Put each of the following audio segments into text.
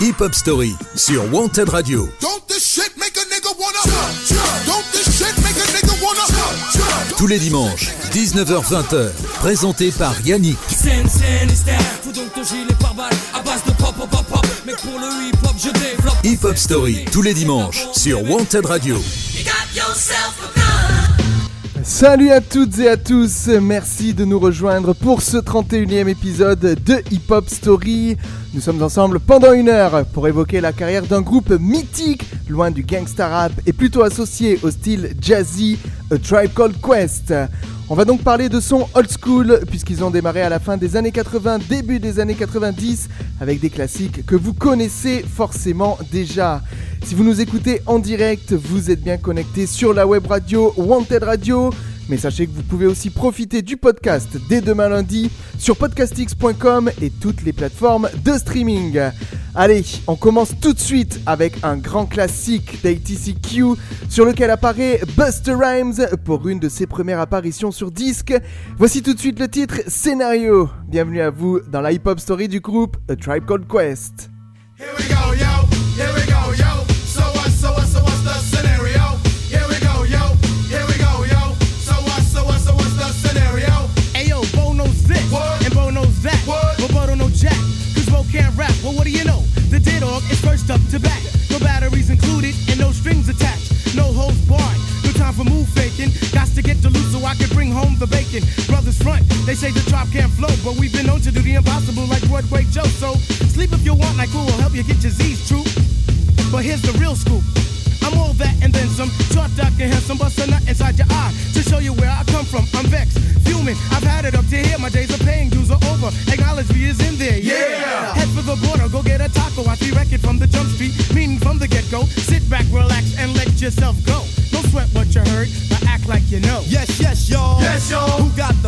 Hip Hop Story sur Wanted Radio. Tous les dimanches, 19h-20h, présenté par Yannick. Hip Hop Story, tous les dimanches, sur Wanted Radio. Salut à toutes et à tous, merci de nous rejoindre pour ce 31e épisode de Hip Hop Story. Nous sommes ensemble pendant une heure pour évoquer la carrière d'un groupe mythique, loin du gangsta rap et plutôt associé au style jazzy, A Tribe Called Quest. On va donc parler de son old school, puisqu'ils ont démarré à la fin des années 80, début des années 90, avec des classiques que vous connaissez forcément déjà. Si vous nous écoutez en direct, vous êtes bien connecté sur la web radio Wanted Radio. Mais sachez que vous pouvez aussi profiter du podcast dès demain lundi sur podcastx.com et toutes les plateformes de streaming. Allez, on commence tout de suite avec un grand classique d'ATCQ sur lequel apparaît Buster Rhymes pour une de ses premières apparitions sur disque. Voici tout de suite le titre Scénario. Bienvenue à vous dans la hip-hop story du groupe A Tribe Called Quest. Here we go, yo. First up to bat. No batteries included, and no strings attached. No hoes barred. No time for move faking. Got to get to loose so I can bring home the bacon. Brothers front, they say the drop can't flow, but we've been known to do the impossible like Broadway Joe. So sleep if you want, like who will help you get your Z's true. But here's the real scoop. I'm all that and then some. Short, dark, and handsome, bust a nut inside your eye to show you where I come from. I'm vexed, fuming. I've had it up to here. My days of paying dues are over. Acknowledge me is in there. Yeah. Head for the border, go get a taco. I see record from the yourself go. Don't sweat what you heard, but act like you know. Yes, yes, y'all. Yes, y'all. Who got the the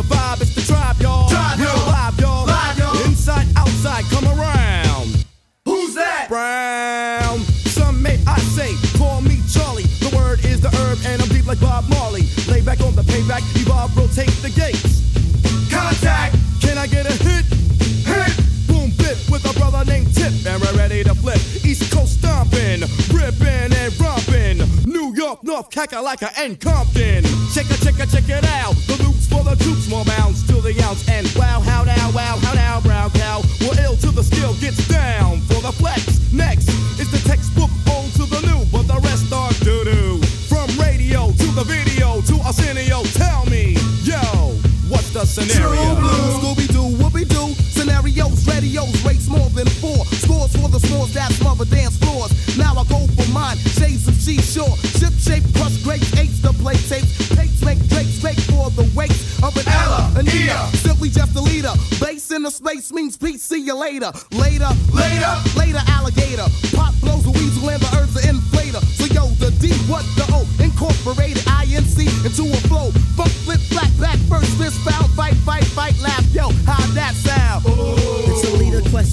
North, Kakalaka, and Compton. Check it, check it, check it out. The loops for the troops, more bounds to the ounce. And wow, how now, wow, how now, brown cow. We're ill till the skill gets down for the flex. Next is the textbook old to the new, but the rest are doo doo. From radio to the video to Arsenio, tell me, yo, what's the scenario? True blue. Scooby Doo, Whoopi Doo, scenarios, radios, rates more than four. Scores for the scores that smother dance floors. Seashore. Ship shape, crush grapes, eights to play tapes. Tapes make drakes fake for the weights of an Ella, Ea. Simply just a leader. Base in the space means peace, see you later. Later, Later. later alligator. Pop blows a weasel and the herbs are inflator. So yo, the D, what the O? Incorporated INC into a flow. Funk, flip, flat, back, first, fist, foul, fight, fight, fight, laugh. Yo, how that sound?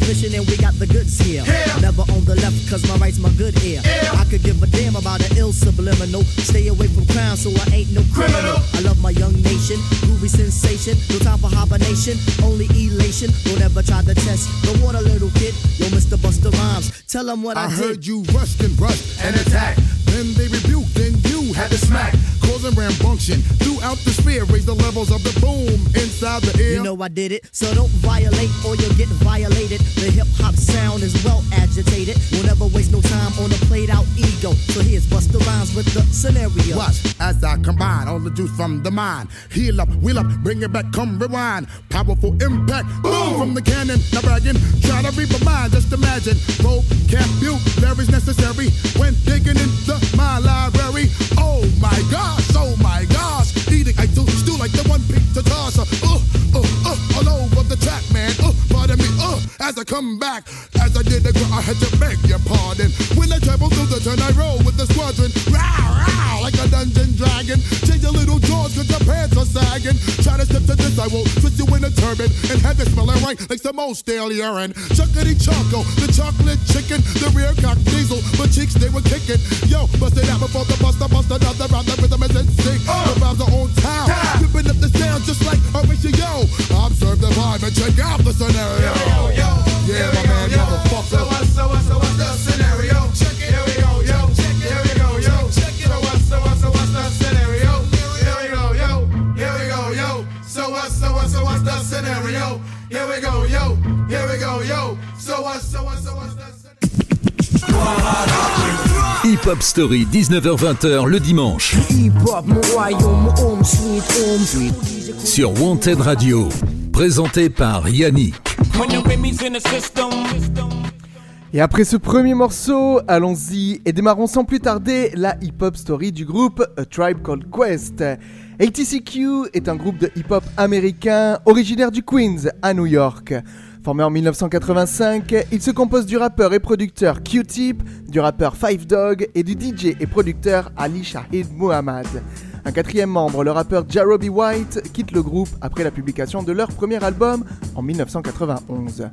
It's a leader quest mission and we got the goods here. Yeah. Never on the left cause my right's my good ear. Yeah. I could give a damn about an ill subliminal. Stay away from crime so I ain't no criminal. Criminal. I love my young nation, groovy sensation. No time for hibernation, only elation. Don't ever try to test the water, little kid. Yo, Mr. Busta Rhymes, tell them what I, I did. heard you rushed and rushed and attack. Then they rebuked, then you Had to smack. Causing rambunction throughout the sphere. Raise the levels of the boom inside the air. You know I did it, so don't violate or you'll get violated. The hip hop sound is well agitated. We'll never waste no time on a played out ego. So here's Busta Rhymes with the scenario. Watch as I combine all the juice from the mind. Heal up, wheel up, bring it back, come rewind. Powerful impact, boom from the cannon. Now bragging, try to read my mind, just imagine. Vocabulary's necessary when digging into my library. Oh my gosh, oh my gosh. Eating, I do stew like the one pizza toss. Uh, uh, uh, all over the track, man. Uh, as I come back. As I did the gr- I had to beg your pardon. When I travel through the turn, I roll with the squadron. Row, row, like a dungeon dragon. Change your little jaws cause your pants are sagging. Try to step to this, I will twist you in a turban and have it smelling right like some old stale urine. Chuckity choco, the chocolate chicken, the rear cock diesel, but cheeks they were kicking. Yo, bust it out before the buster bust another round. The rhythm is in sync. Uh. The rhymes are on time. Ripping up the sound just like a ratio. Observe the vibe and check out the scenario. Yo, yo. Hip Hop Story, 19h-20h le dimanche. Sur Wanted Radio, présenté par Yannick. Et après ce premier morceau, allons-y et démarrons sans plus tarder la hip-hop story du groupe A Tribe Called Quest. ATCQ est un groupe de hip-hop américain originaire du Queens à New York. Formé en 1985, il se compose du rappeur et producteur Q-Tip, du rappeur Five Dog et du DJ et producteur Ali Shahid Muhammad. Un quatrième membre, le rappeur Jarobi White, quitte le groupe après la publication de leur premier album en 1991.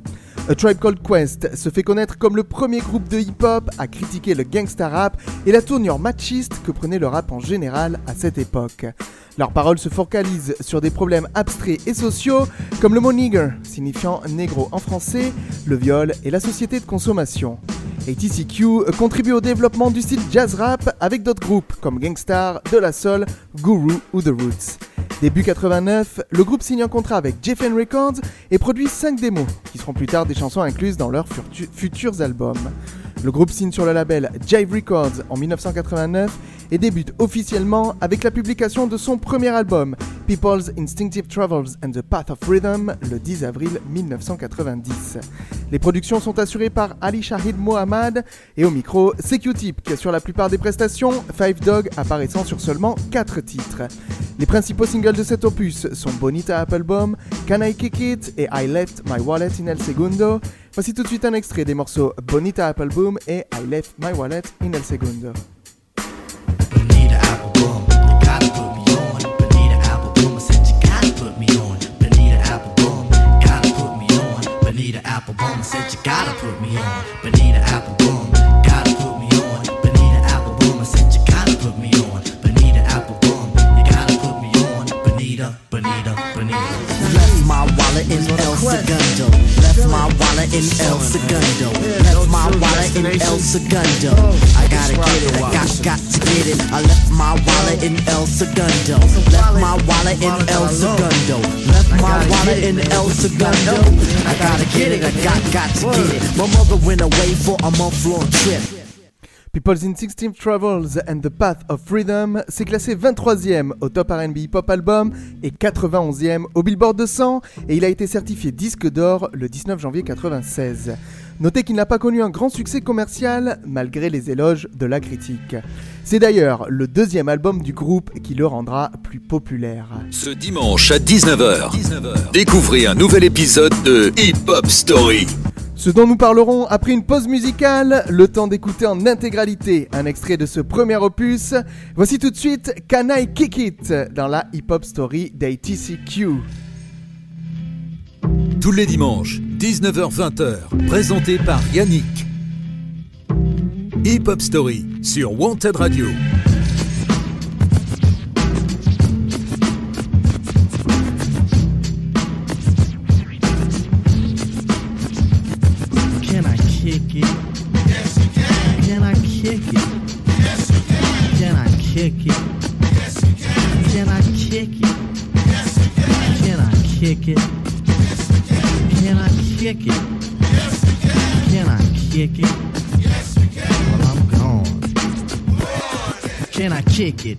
A Tribe Called Quest se fait connaître comme le premier groupe de hip-hop à critiquer le gangsta rap et la tournure machiste que prenait le rap en général à cette époque. Leurs paroles se focalisent sur des problèmes abstraits et sociaux comme le mot nigger, signifiant négro en français, le viol et la société de consommation. ATCQ contribue au développement du style jazz rap avec d'autres groupes comme Gangstar, De La Soul, Guru ou The Roots. Début 89, le groupe signe un contrat avec Jeffen Records et produit 5 démos, qui seront plus tard des chansons incluses dans leurs futu- futurs albums. Le groupe signe sur le label Jive Records en 1989 et débute officiellement avec la publication de son premier album, People's Instinctive Travels and the Path of Rhythm, le 10 avril 1990. Les productions sont assurées par Ali Shahid Mohammad et au micro, c'est Q-Tip assure la plupart des prestations, Five Dog apparaissant sur seulement 4 titres. Les principaux singles de cet opus sont Bonita Applebaum, Can I Kick It et I Left My Wallet in El Segundo. Voici tout de suite un extrait des morceaux Bonita Apple Boom et I Left My Wallet in El Segundo. Wallet in El Segundo. Left my wallet in El Segundo. Left my wallet in El Segundo. I gotta get it, I got, got to get it. I left my wallet in El Segundo. Left my wallet in El Segundo. Left my wallet in El Segundo. I gotta get it, I got, got to get it. My mother went away for a month long trip. People's Instinctive Travels and the Path of Freedom s'est classé 23e au Top R&B Hip Hop Album et 91e au Billboard 200 et il a été certifié disque d'or le 19 janvier 96. Notez qu'il n'a pas connu un grand succès commercial malgré les éloges de la critique. C'est d'ailleurs le deuxième album du groupe qui le rendra plus populaire. Ce dimanche à 19h, découvrez un nouvel épisode de Hip Hop Story. Ce dont nous parlerons après une pause musicale, le temps d'écouter en intégralité un extrait de ce premier opus. Voici tout de suite Can I Kick It dans la Hip Hop Story d'ATCQ. Tous les dimanches, 19h-20h, présenté par Yannick. Hip Hop Story sur Wanted Radio. Kick it? Yes, you can. Can I kick it? Yes, you can. Well, I'm gone. Can I kick it?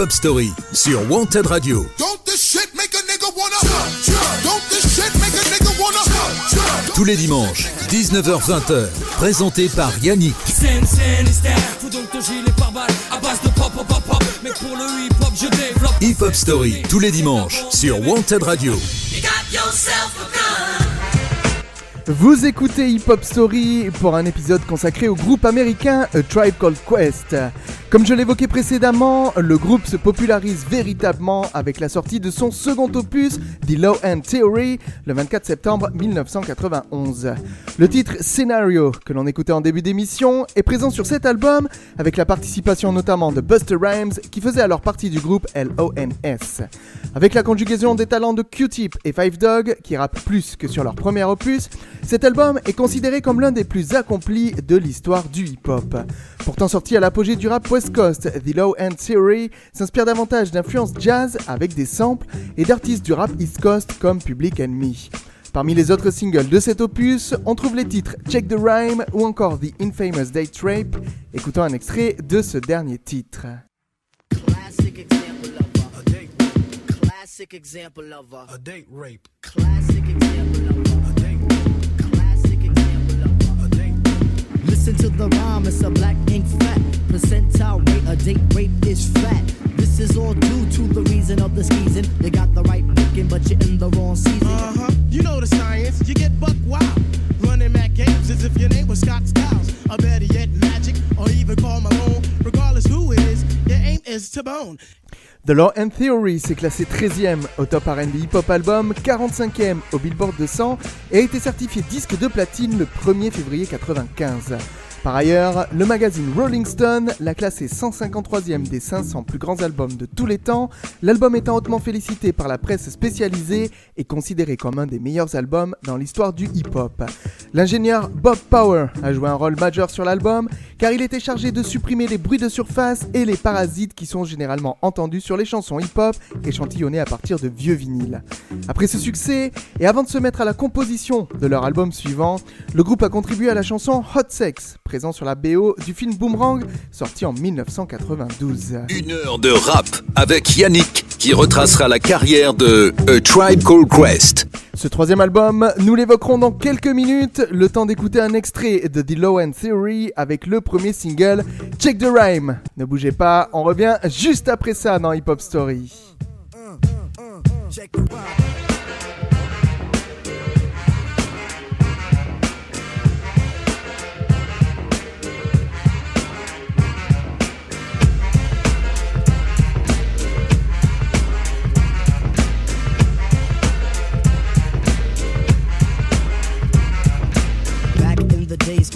Hip Hop Story sur Wanted Radio. Tous les dimanches, 19h-20h, présenté par Yannick. Hip Hop Story, tous les dimanches, sur Wanted Radio. Vous écoutez Hip Hop Story pour un épisode consacré au groupe américain A Tribe Called Quest. Comme je l'évoquais précédemment, le groupe se popularise véritablement avec la sortie de son second opus, The Low End Theory, le 24 septembre 1991. Le titre Scenario, que l'on écoutait en début d'émission, est présent sur cet album avec la participation notamment de Buster Rhymes qui faisait alors partie du groupe LONS. Avec la conjugaison des talents de Q-Tip et Five Dog qui rappent plus que sur leur premier opus, cet album est considéré comme l'un des plus accomplis de l'histoire du hip-hop. Pourtant sorti à l'apogée du rap West Coast, The Low End Theory s'inspire davantage d'influences jazz avec des samples et d'artistes du rap East Coast comme Public Enemy. Parmi les autres singles de cet opus, on trouve les titres Check the Rhyme ou encore The Infamous Date Rape. Écoutons un extrait de ce dernier titre. Classic example of a, date. Classic example of a, date rape. classic example of a, Listen to the rhyme, it's a black ink fat. Percentile rate, a date rape is fat. This is all due to the reason of the season. You got the right booking, but you're in the wrong season. Uh huh. You know the science. You get buck wild. Running Mac games as if your name was Scott Styles. Or better yet, Magic. Or even Karl Malone. Regardless who it is, your aim is to bone. The Law and Theory s'est classé 13e au top R&B Hip Hop Album, 45e au Billboard 200 et a été certifié disque de platine le 1er février 95. Par ailleurs, le magazine Rolling Stone l'a classé 153e des 500 plus grands albums de tous les temps, l'album étant hautement félicité par la presse spécialisée et considéré comme un des meilleurs albums dans l'histoire du hip-hop. L'ingénieur Bob Power a joué un rôle majeur sur l'album car il était chargé de supprimer les bruits de surface et les parasites qui sont généralement entendus sur les chansons hip-hop échantillonnées à partir de vieux vinyles. Après ce succès, et avant de se mettre à la composition de leur album suivant, le groupe a contribué à la chanson Hot Sex, présent sur la BO du film Boomerang, sorti en 1992. Une heure de rap avec Yannick qui retracera la carrière de A Tribe Called Quest. Ce troisième album, nous l'évoquerons dans quelques minutes, le temps d'écouter un extrait de The Low End Theory avec le premier single Check the Rhyme. Ne bougez pas, on revient juste après ça dans Hip Hop Story. Check the ride.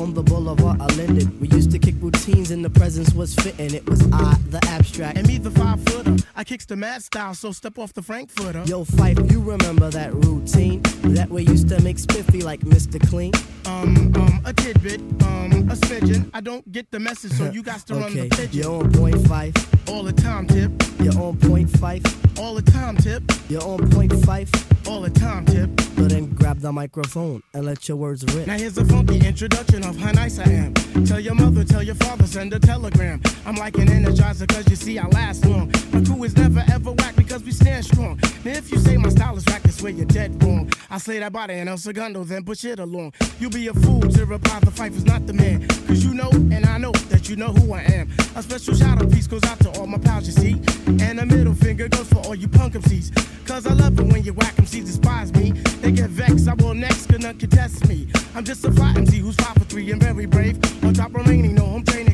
On the boulevard, I landed. We used to kick routines and the presence was fitting. It was I, the abstract. And me, the five footer. I kicks the mad style, so step off the Frankfurter. Yo, Phife, you remember that routine? That way used to make spiffy like Mr. Clean? Um, um, a tidbit, um, a smidgen. I don't get the message, so you got to run Okay, the pigeon. you're on point five. All the time, tip. You're on point five. All the time, tip. You're on point five. All the time, tip. So then grab the microphone and let your words rip. Now here's a funky introduction of how nice I am. Tell your mother, tell your father, send a telegram. I'm like an energizer cause you see I last long. My crew is never ever whack because we stand strong. Now if you say my style is whack, that's where you're dead wrong. I slay that body and El Segundo, then push it along. You'll be a fool to reply the fight is not the man. Cause you know and I know that you know who I am. A special shout out piece goes out to all my pals, you see. And a middle finger goes for all you punk MCs. Cause I love it when you whack MCs despise me. They get vexed, I will next, cause none can test me. I'm just a fly MC who's five for three and very brave. On top remaining, no home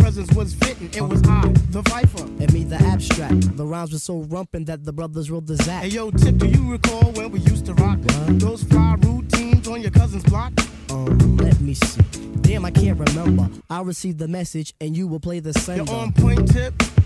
presence was fitting. It was I, the Viper. And me, the abstract. The rhymes were so rumpin' that the brothers wrote the Zach. Hey yo, Tip, do you recall when we used to rock those fly routines on your cousin's block? Um, let me see. Damn, I can't remember. I received the message and you will play the You're on point, Tip.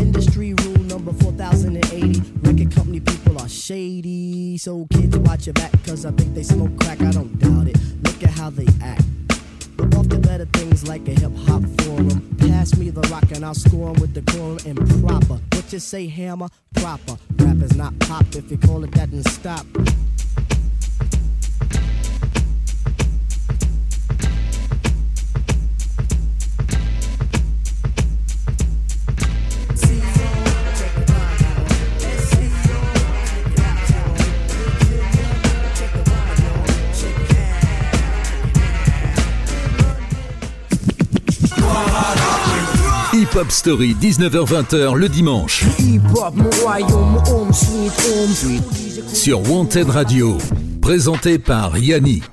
Industry rule number 4080. Record company people are shady. So kids watch your back, cause I think they smoke crack. I don't doubt it. Look at how they act. Off to better things like a hip hop forum. Pass me the rock and I'll score 'em with the and proper. What you say, hammer? Proper. Rap is not pop. If you call it that, and stop. Hip Hop Story, 19h-20h le dimanche. Sur Wanted Radio. Présenté par Yannick.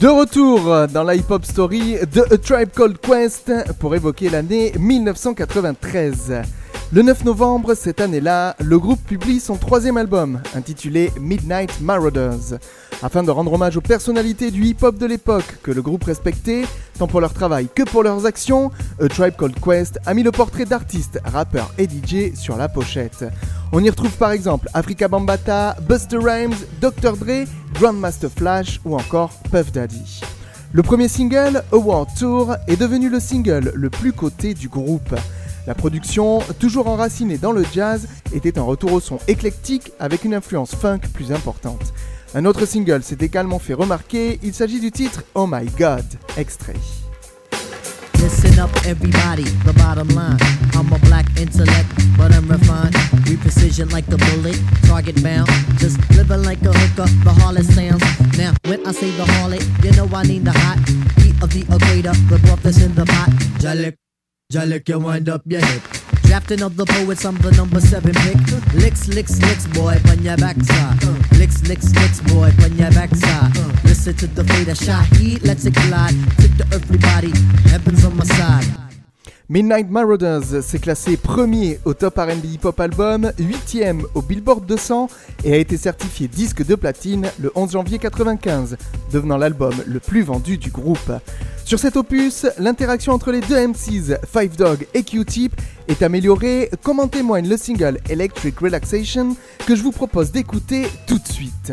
De retour dans la hip-hop story de A Tribe Called Quest pour évoquer l'année 1993. Le 9 novembre cette année-là, le groupe publie son troisième album, intitulé Midnight Marauders. Afin de rendre hommage aux personnalités du hip-hop de l'époque que le groupe respectait, tant pour leur travail que pour leurs actions, A Tribe Called Quest a mis le portrait d'artistes, rappeurs et DJ sur la pochette. On y retrouve par exemple Africa Bambata, Buster Rhymes, Dr. Dre, Grandmaster Flash ou encore Puff Daddy. Le premier single, A World Tour, est devenu le single le plus coté du groupe. La production, toujours enracinée dans le jazz, était un retour au son éclectique avec une influence funk plus importante. Un autre single s'est également fait remarquer, il s'agit du titre Oh My God, extrait. Listen up, everybody. The bottom line. I'm a black intellect, but I'm refined. We precision like the bullet, target bound. Just living like a hooker, the harlot sounds. Now, when I say the harlot, you know I need the hot heat of the equator. The broth that's in the pot. Jalik, you wind up your hip. Drafting of the poets, I'm the number seven pick. Licks, licks, licks, boy, on your backside. Licks, licks, licks, boy, on your backside. Listen to the fate of Shaheed, let's it glide. Tip the earthly body, heaven's on my side. Midnight Marauders s'est classé premier au top RB Hip Hop Album, 8ème au Billboard 200 et a été certifié disque de platine le 11 janvier 95, devenant l'album le plus vendu du groupe. Sur cet opus, l'interaction entre les deux MCs, Five Dog et Q-Tip, est améliorée, comme en témoigne le single Electric Relaxation que je vous propose d'écouter tout de suite.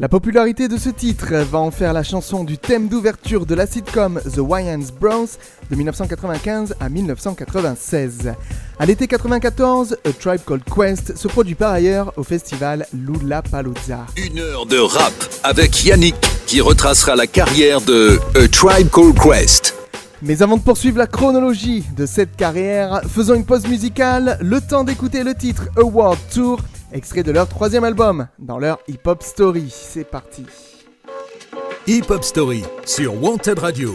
La popularité de ce titre va en faire la chanson du thème d'ouverture de la sitcom The Wayans Bros de 1995 à 1996. À l'été 94, A Tribe Called Quest se produit par ailleurs au festival Lollapalooza. Une heure de rap avec Yannick qui retracera la carrière de A Tribe Called Quest. Mais avant de poursuivre la chronologie de cette carrière, faisons une pause musicale, le temps d'écouter le titre Award Tour, extrait de leur troisième album, dans leur hip-hop story. C'est parti. Hip Hop Story sur Wanted Radio.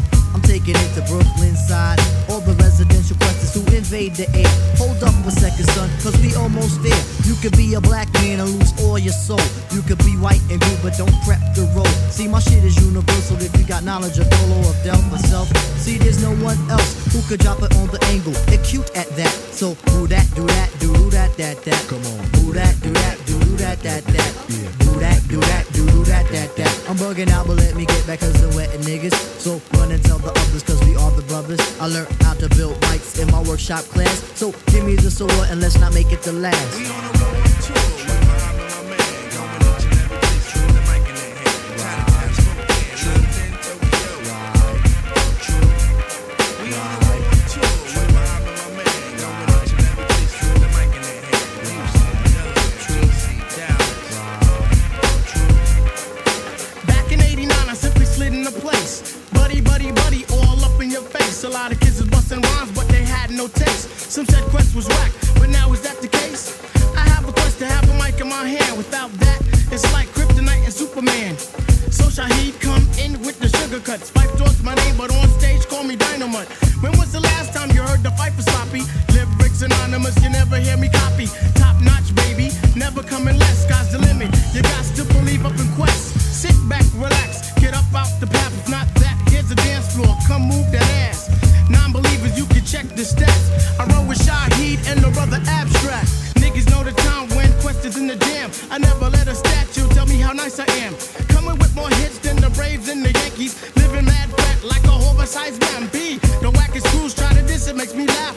I'm taking it to Brooklyn side. All the residential questions who invade the air. Hold up a second, son, cause we almost there. You could be a black man and lose all your soul. You could be white and blue, but don't prep the road. See, my shit is universal if you got knowledge of Dolo or Del myself. See, there's no one else who could drop it on the angle. They're at that. So, do that, do that, do that, that, that. Come on. Do that, do that, do do that, that, that. Do that, do that, do do that, that, that. I'm bugging out, but let me get back cause I'm wetting niggas. So, run and tell the others cause we are the brothers. I learned how to build bikes in my workshop class. So, give me the sword and let's not make it the last.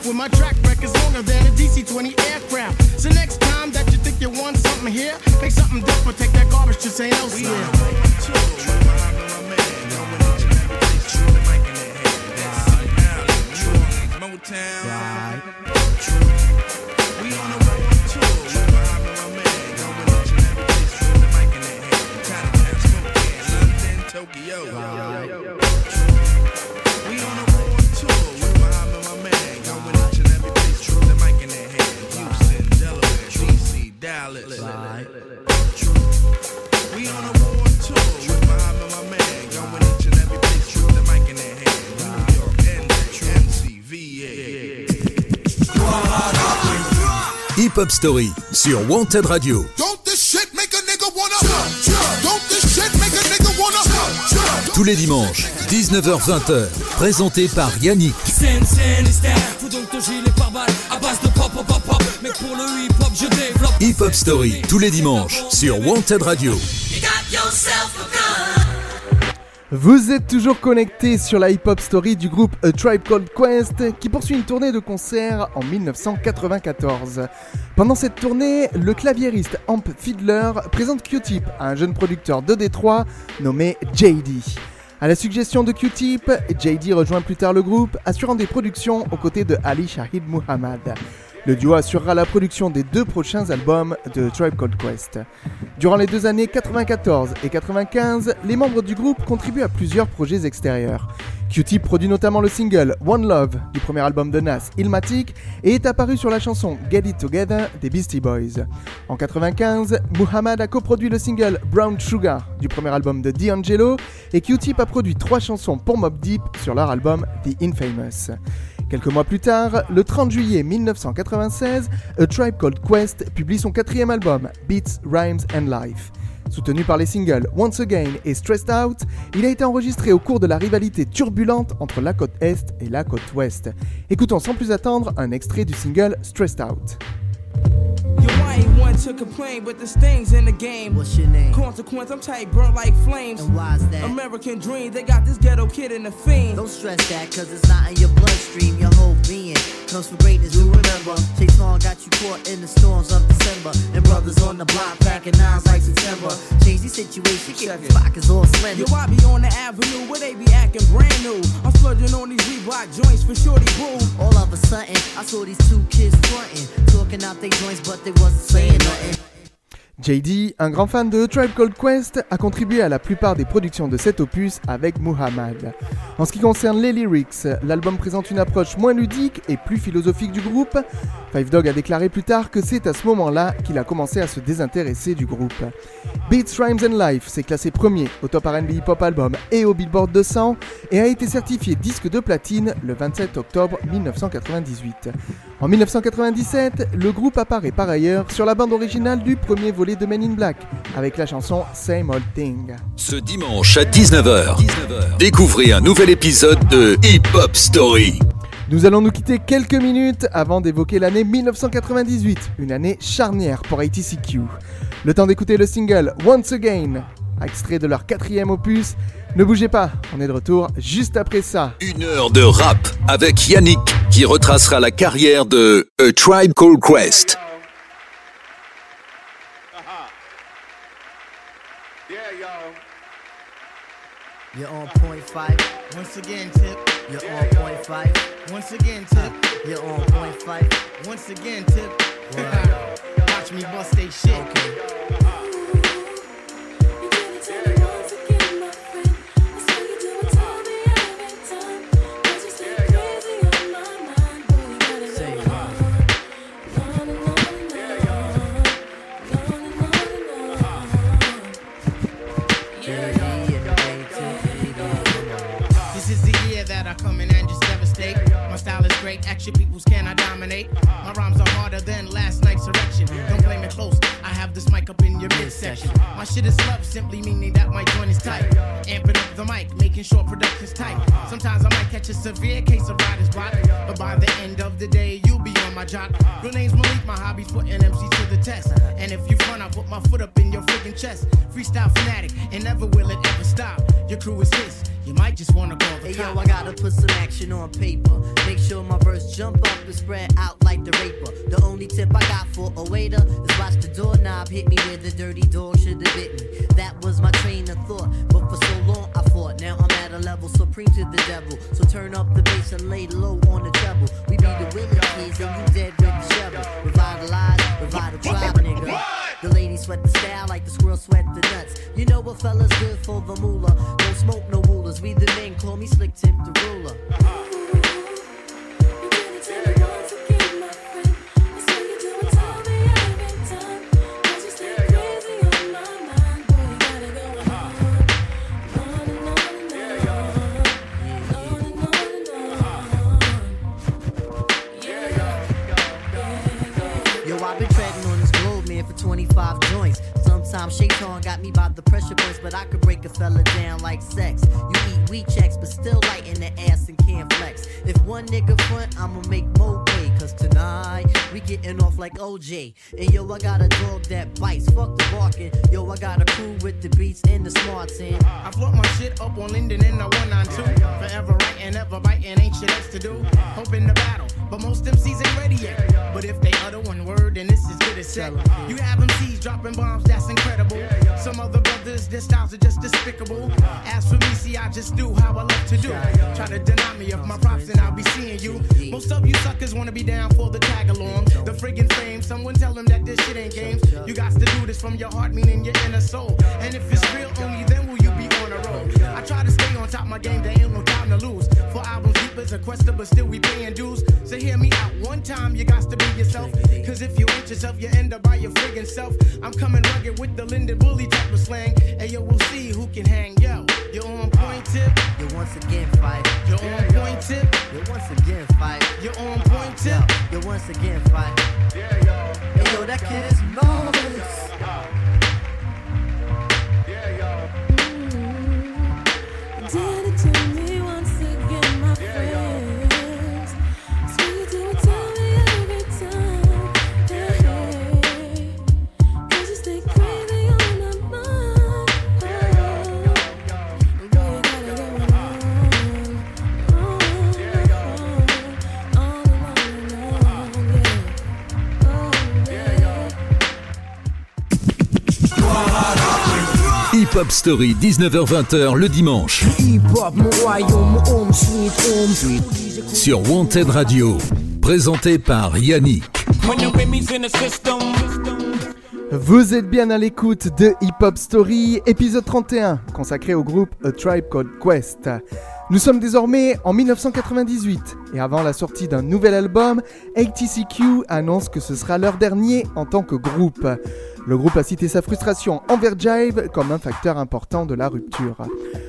When my track record's longer than a DC-20 aircraft. So next time that you think you want something here, make something different. Take that garbage to St. Elsewhere. on Pop-Up Story sur Wanted Radio. Tous les dimanches, 19h-20h, présenté par Yannick. Hip-Hop Story, tous les dimanches, sur Wanted Radio. Vous êtes toujours connecté sur la hip-hop story du groupe A Tribe Called Quest qui poursuit une tournée de concerts en 1994. Pendant cette tournée, le claviériste Amp Fiddler présente Q-Tip à un jeune producteur de Détroit nommé JD. À la suggestion de Q-Tip, JD rejoint plus tard le groupe, assurant des productions aux côtés de Ali Shahid Muhammad. Le duo assurera la production des deux prochains albums de Tribe Called Quest. Durant les deux années 94 et 95, les membres du groupe contribuent à plusieurs projets extérieurs. Q-Tip produit notamment le single One Love du premier album de Nas, Ilmatic, et est apparu sur la chanson Get It Together des Beastie Boys. En 95, Muhammad a coproduit le single Brown Sugar du premier album de D'Angelo, et Q-Tip a produit trois chansons pour Mob Deep sur leur album The Infamous. Quelques mois plus tard, le 30 juillet 1996, A Tribe Called Quest publie son quatrième album, Beats, Rhymes and Life. Soutenu par les singles Once Again et Stressed Out, il a été enregistré au cours de la rivalité turbulente entre la côte Est et la côte Ouest. Écoutons sans plus attendre un extrait du single Stressed Out. One to complain, but the stings in the game. What's your name? Consequence, I'm tight, burnt like flames. And why's that? American dream, they got this ghetto kid in the fiend. Don't stress that, cause it's not in your bloodstream. Your whole being comes from greatness, you remember. Chase Long got you caught in the storms of December. And brothers on the block packing nines like September. Change the situation, keep the pockets all slender. Yo, I be on the avenue where they be acting brand new. I'm splurging on these Reebok joints for shorty boo. All of a sudden, I saw these two kids frontin', talking out their joints, but they wasn't saying nothing. JD, un grand fan de Tribe Called Quest, a contribué à la plupart des productions de cet opus avec Muhammad. En ce qui concerne les lyrics, l'album présente une approche moins ludique et plus philosophique du groupe. Five Dog a déclaré plus tard que c'est à ce moment-là qu'il a commencé à se désintéresser du groupe. Beats, Rhymes and Life s'est classé premier au Top R&B Hip Hop Album et au Billboard 200 et a été certifié disque de platine le 27 octobre 1998. En 1997, le groupe apparaît par ailleurs sur la bande originale du premier volet de Men in Black avec la chanson Same Old Thing. Ce dimanche à 19h, découvrez un nouvel épisode de Hip Hop Story. Nous allons nous quitter quelques minutes avant d'évoquer l'année 1998, une année charnière pour ITCQ. Le temps d'écouter le single Once Again, extrait de leur quatrième opus. Ne bougez pas, on est de retour juste après ça. Une heure de rap avec Yannick qui retracera la carrière de A Tribe Called Quest. Great, action peoples can I dominate. My rhymes are harder than last night's erection. Don't blame it close, I have this mic up in your midsection. My shit is love, simply meaning that my joint is tight. Amping up the mic, making sure production's tight. Sometimes I might catch a severe case of writer's block, but by the end of the day, you'll be my job. Real name's Malik, my hobby's putting MCs to the test. And if you front, I put my foot up in your freaking chest. Freestyle fanatic, and never will it ever stop. Your crew is this. you might just wanna call the Hey yo. I gotta put some action on paper. Make sure my verse jump up and spread out like the raper. The only tip I got for a waiter is watch the doorknob hit me where the dirty dog should have bit me. That was my train of thought, but for so level supreme to the devil. So turn up the bass and lay low on the treble. We be the willing kids and you dead with the shovel. Revitalize, tribe, nigga. The ladies sweat the style like the squirrel sweat the nuts. You know what fella's good for the moolah. Don't smoke no rulers. We the men call me slick tip the ruler. OJ. And yo, I got a dog that bites. Fuck the barking. Yo, I got a crew with the beats and the smarts in. I float my shit up on Linden in the 192. Forever writing, ever biting, ain't shit else to do. Hoping to battle, but most MCs ain't ready yet. But if they utter one word, then this is good as set. You have MCs dropping bombs, that's incredible. Some other brothers, their styles are just despicable. As for me, I just do how I love to do. Try to deny me of my props, and I'll be seeing you. Most of you suckers wanna be down for the tag along. The friggin' fame, someone tell them that this shit ain't games. You got to do this from your heart, meaning your inner soul. And if it's real, only then will you be on a roll. I try to stay on top my game, there ain't no time to lose. For albums deep as a quester, but still we paying dues. So hear me out one time, you got to be yourself. Cause if you ain't yourself, you end up by your friggin' self. I'm coming rugged with the Linden Bully type of slang. And yo, we'll see who can hang. Yo, you're on point tip, You once again fight. you're on point tip, You once again fight. you're on point tip. You once again fight. Yeah, yo. Hey, yo, that kid is marvelous. Hip Hop Story, 19h-20h le dimanche. Sur Wanted Radio. Présenté par Yannick. Vous êtes bien à l'écoute de Hip Hop Story, épisode 31, consacré au groupe A Tribe Called Quest. Nous sommes désormais en 1998 et avant la sortie d'un nouvel album, ATCQ annonce que ce sera leur dernier en tant que groupe. Le groupe a cité sa frustration envers Jive comme un facteur important de la rupture.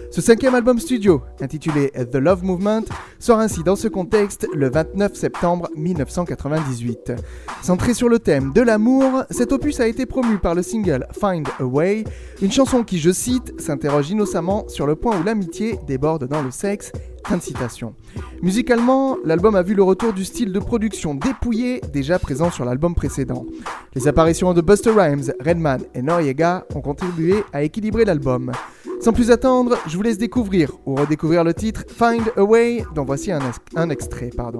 Ce cinquième album studio, intitulé The Love Movement, sort ainsi dans ce contexte le 29 septembre 1998. Centré sur le thème de l'amour, cet opus a été promu par le single Find a Way, une chanson qui, je cite, s'interroge innocemment sur le point où l'amitié déborde dans le sexe. Musicalement, l'album a vu le retour du style de production dépouillé déjà présent sur l'album précédent. Les apparitions de Buster Rhymes, Redman et Noriega ont contribué à équilibrer l'album. Sans plus attendre, je vous laisse découvrir ou redécouvrir le titre Find a Way, dont voici un, ex- un extrait. Pardon.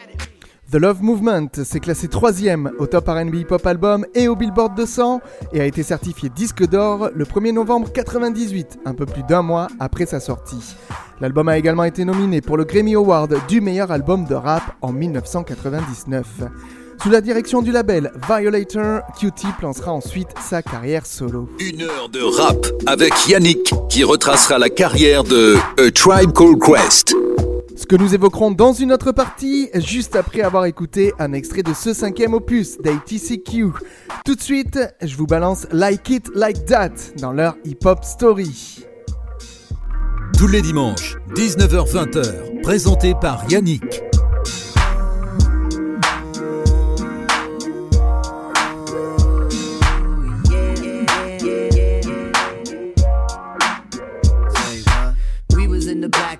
The Love Movement s'est classé troisième au Top R&B Hip Hop Album et au Billboard 200 et a été certifié disque d'or le 1er novembre 98, un peu plus d'un mois après sa sortie. L'album a également été nominé pour le Grammy Award du meilleur album de rap en 1999. Sous la direction du label Violator, Q-Tip lancera ensuite sa carrière solo. Une heure de rap avec Yannick qui retracera la carrière de A Tribe Called Quest. Ce que nous évoquerons dans une autre partie, juste après avoir écouté un extrait de ce cinquième opus d'ATCQ. Tout de suite, je vous balance Like It Like That dans leur hip-hop story. Tous les dimanches, 19h-20h. Présenté par Yannick.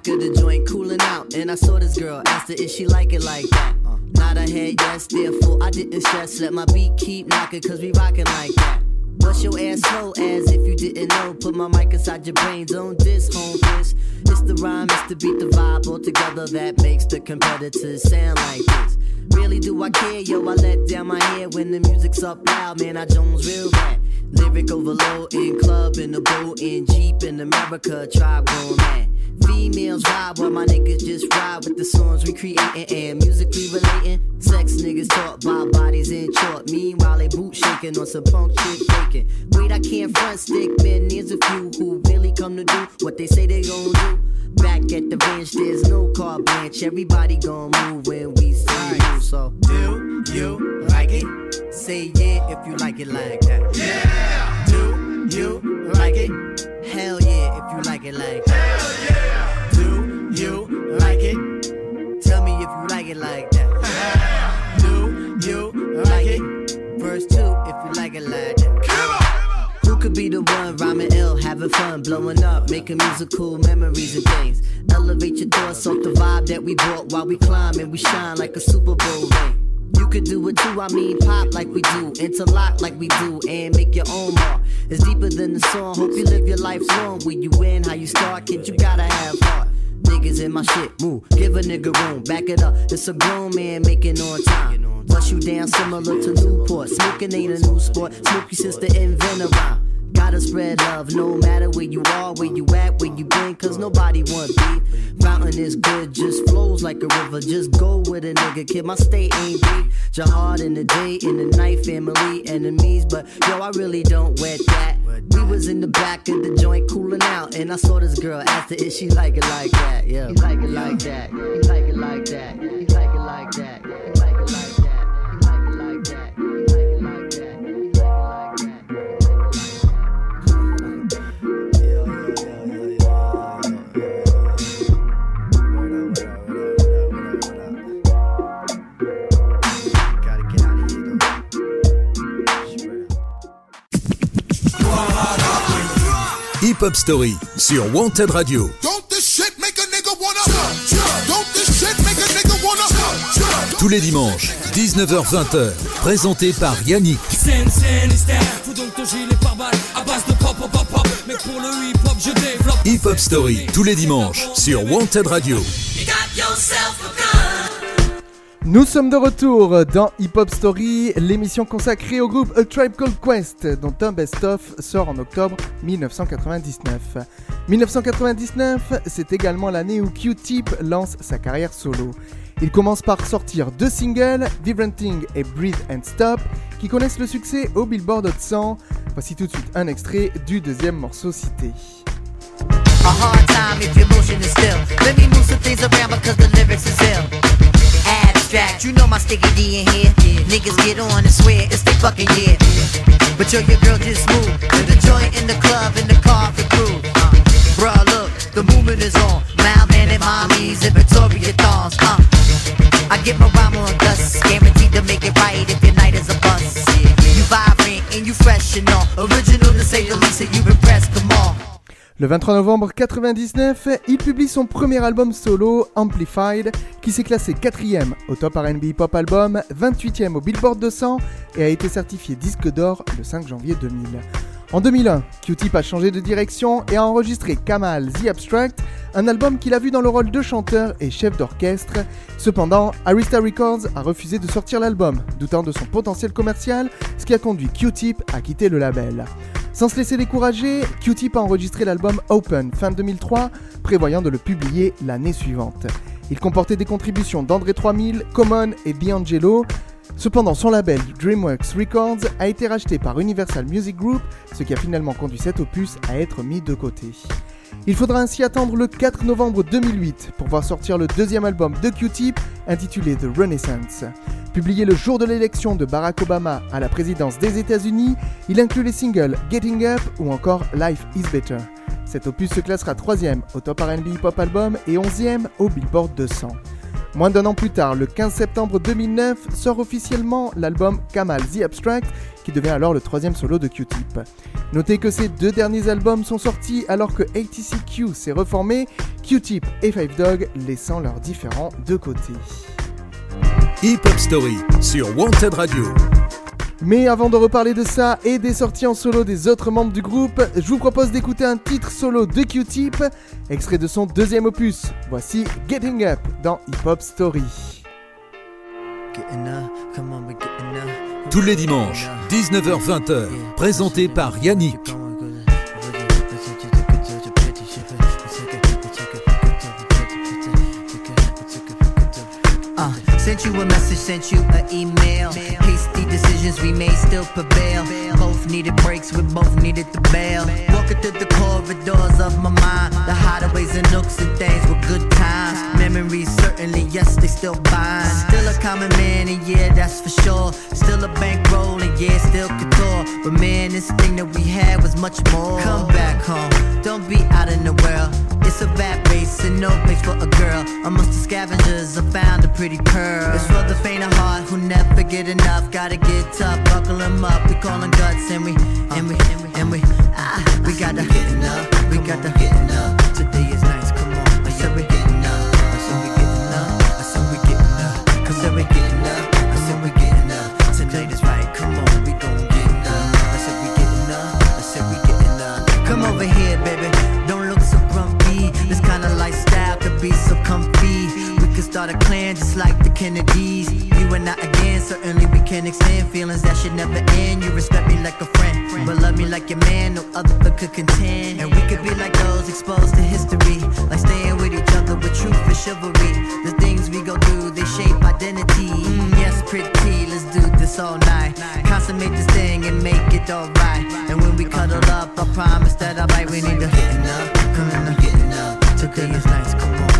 Back of the joint cooling out, and I saw this girl. Asked her if she like it like that. Uh, nod her head yes, therefore I didn't stress. Let my beat keep knocking, cause we rockin' like that. Bust your ass slow as if you didn't know. Put my mic inside your brain, don't this home this. It's the rhyme, it's the beat, the vibe all together that makes the competitors sound like this. Really do I care, yo? I let down my hair when the music's up loud, man. I Jones real bad. Lyric overload in club, in the boat, in Jeep, in America, tribe going mad. Females ride while my niggas just ride with the songs we creating and musically relating. Sex niggas talk about bodies in short. Meanwhile, they boot shaking on some punk shit faking. Wait, I can't front stick, man. There's a few who really come to do what they say they gon' do. Back at the bench, there's no car blanche. Everybody gon' move when we say move, so. do you like it? Say yeah if you like it like that. Yeah. Do you like it? Hell yeah if you like it like that. It like that. Do you like it? Verse two if you like it like that. Who could be the one rhyming ill, having fun, blowing up, making musical memories and things? Elevate your thoughts off the vibe that we brought while we climb and we shine like a Super Bowl ring. You could do it too, I mean pop like we do, interlock like we do, and make your own mark. It's deeper than the song. Hope you live your life long. Where you win, how you start, kid, you gotta have heart. Niggas in my shit, move, give a nigga room, back it up. It's a grown man making on time. Bust you down similar to Newport. Smoking ain't a new sport. Smokey sister invent a rhyme. Gotta spread love no matter where you are, where you at, where you been, cause nobody want beef. Fountain is good, just flows like a river. Just go with a nigga, kid. My state ain't deep. Jihad in the day, in the night, family, enemies. But yo, I really don't wet that. We was in the back of the joint cooling out, and I saw this girl ask her if she like it like that. Yeah, you like it like that. You like it like that. You like it like that. Hip-Hop Story sur Wanted Radio. Tous les dimanches, 19h-20h, présenté par Yannick. Hip-Hop Story, tous les dimanches, sur Wanted Radio. Nous sommes de retour dans Hip Hop Story, l'émission consacrée au groupe A Tribe Called Quest, dont un best-of sort en octobre 1999. 1999, c'est également l'année où Q-Tip lance sa carrière solo. Il commence par sortir deux singles, Different Thing et Breathe and Stop, qui connaissent le succès au Billboard Hot 100. Voici tout de suite un extrait du deuxième morceau cité. You know my sticky D in here. Niggas get on and swear it's the fucking year. But yo, your girl just moved to the joint in the club in the car for crew. Uh, bruh, look, the movement is on. Malman and mommies and Victoria thongs. Uh, I get my rhyme on dust, guaranteed to make it right if your night is a bust. You vibrant and you fresh and all. Original to say the least, and you impressed, come on. Le 23 novembre 99, il publie son premier album solo, Amplified, qui s'est classé 4ème au Top R&B Pop Album, 28ème au Billboard 200 et a été certifié disque d'or le 5 janvier 2000. En 2001, Q-Tip a changé de direction et a enregistré Kamal The Abstract, un album qu'il a vu dans le rôle de chanteur et chef d'orchestre. Cependant, Arista Records a refusé de sortir l'album, doutant de son potentiel commercial, ce qui a conduit Q-Tip à quitter le label. Sans se laisser décourager, Q-Tip a enregistré l'album Open fin 2003, prévoyant de le publier l'année suivante. Il comportait des contributions d'André 3000, Common et D'Angelo. Cependant, son label DreamWorks Records a été racheté par Universal Music Group, ce qui a finalement conduit cet opus à être mis de côté. Il faudra ainsi attendre le 4 novembre 2008 pour voir sortir le deuxième album de Q-Tip intitulé The Renaissance. Publié le jour de l'élection de Barack Obama à la présidence des États-Unis, il inclut les singles Getting Up ou encore Life is Better. Cet opus se classera 3ème au Top R&B Pop Album et 11ème au Billboard 200. Moins d'un an plus tard, le 15 septembre 2009, sort officiellement l'album Kamal The Abstract, qui devient alors le troisième solo de Q-Tip. Notez que ces deux derniers albums sont sortis alors que ATCQ s'est reformé, Q-Tip et Five Dog laissant leurs différends de côté. Hip Hop Story sur Wanted Radio. Mais avant de reparler de ça et des sorties en solo des autres membres du groupe, je vous propose d'écouter un titre solo de Q-Tip, extrait de son deuxième opus. Voici Getting Up dans Hip Hop Story. Tous les dimanches, 19h-20h, présenté par Yannick. Uh, sent you a message, sent you an email. Decisions we made still prevail. both needed breaks, we both needed to bail. Walking through the corridors of my mind, the hideaways and nooks and things were good times. Memories certainly, yes, they still bind. Still a common man, and yeah, that's for sure. Still a bankroll, and yeah, still couture. But man, this thing that we had was much more. Come back home, don't be out in the world. It's a bad race and no place for a girl. Amongst the scavengers, I found a pretty pearl. It's for the faint of heart who never get enough. Gotta get tough, buckle 'em up. We callin' guts and we, and we, and we, ah, we gotta get enough. We gotta get enough. Today is nice, come on. I said we getting up. I said we getting up. I said we getting up. I said we getting up. I said we getting up. Tonight is right, come on, we gon' get up. I said we getting up. I said we getting up. Come over here, baby. Don't look so grumpy. This kind of lifestyle could be so comfy. We could start a clan just like the Kennedys. You and I again, certainly we can extend feelings that should never end. You respect me like a friend, but love me like your man. No other could contend. And we could be like those exposed to history, like staying with each other with truth and chivalry. The things we go do, they shape identity. Mm, yes, pretty, let's do this all night. Consummate this thing and make it alright. And when we cuddle up, I promise that I'll bite. We need to getting up, come on, getting up. Today is nice, come on.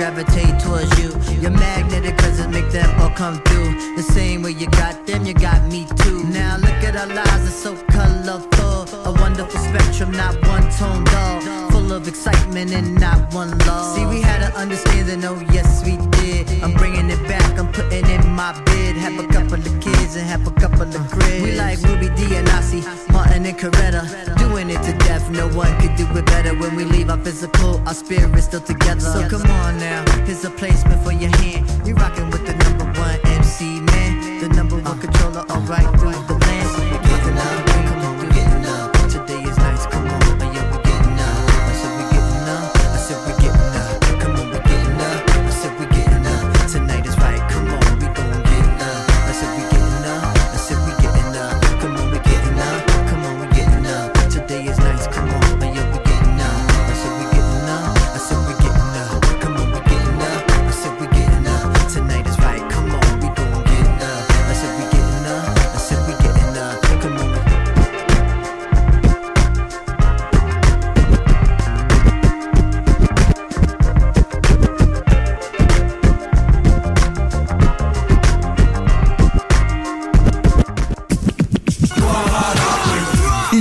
Gravitate towards you. You're magnetic cause it make them all come through. The same way you got them, you got me too. Now look at our lives, it's so colorful. A wonderful spectrum, not one tone dull. Of excitement and not one lull. See, we had an understanding, oh yes we did. I'm bringing it back, I'm putting in my bid. Have a couple of kids and have a couple of cribs. We like Ruby Dee and Nasi, Martin and Coretta. Doing it to death, no one could do it better. When we leave our physical, our spirit's still together. So come on now, here's a placement for your hand. We rocking with the number one MC man, the number one controller, alright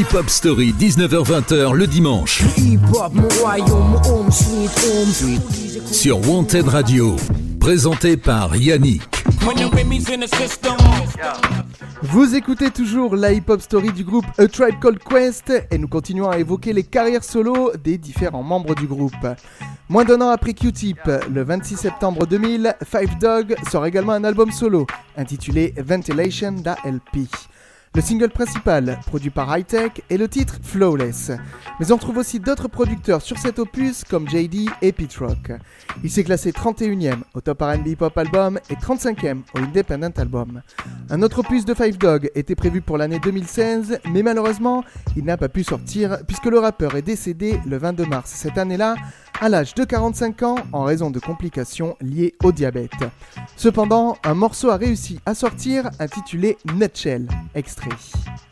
Hip Hop Story, 19h-20h le dimanche. Sur Wanted Radio. Présenté par Yannick. Vous écoutez toujours la hip-hop story du groupe A Tribe Called Quest et nous continuons à évoquer les carrières solo des différents membres du groupe. Moins d'un an après Q-Tip, le 26 septembre 2000, Five Dog sort également un album solo intitulé Ventilation LP. Le single principal, produit par Hightech, est le titre Flawless. Mais on trouve aussi d'autres producteurs sur cet opus comme JD et Pete Rock. Il s'est classé 31e au Top R&B Hip Hop Album et 35e au Independent Album. Un autre opus de Five Dog était prévu pour l'année 2016, mais malheureusement, il n'a pas pu sortir puisque le rappeur est décédé le 22 mars cette année-là, à l'âge de 45 ans en raison de complications liées au diabète. Cependant, un morceau a réussi à sortir intitulé Nutshell. extrait.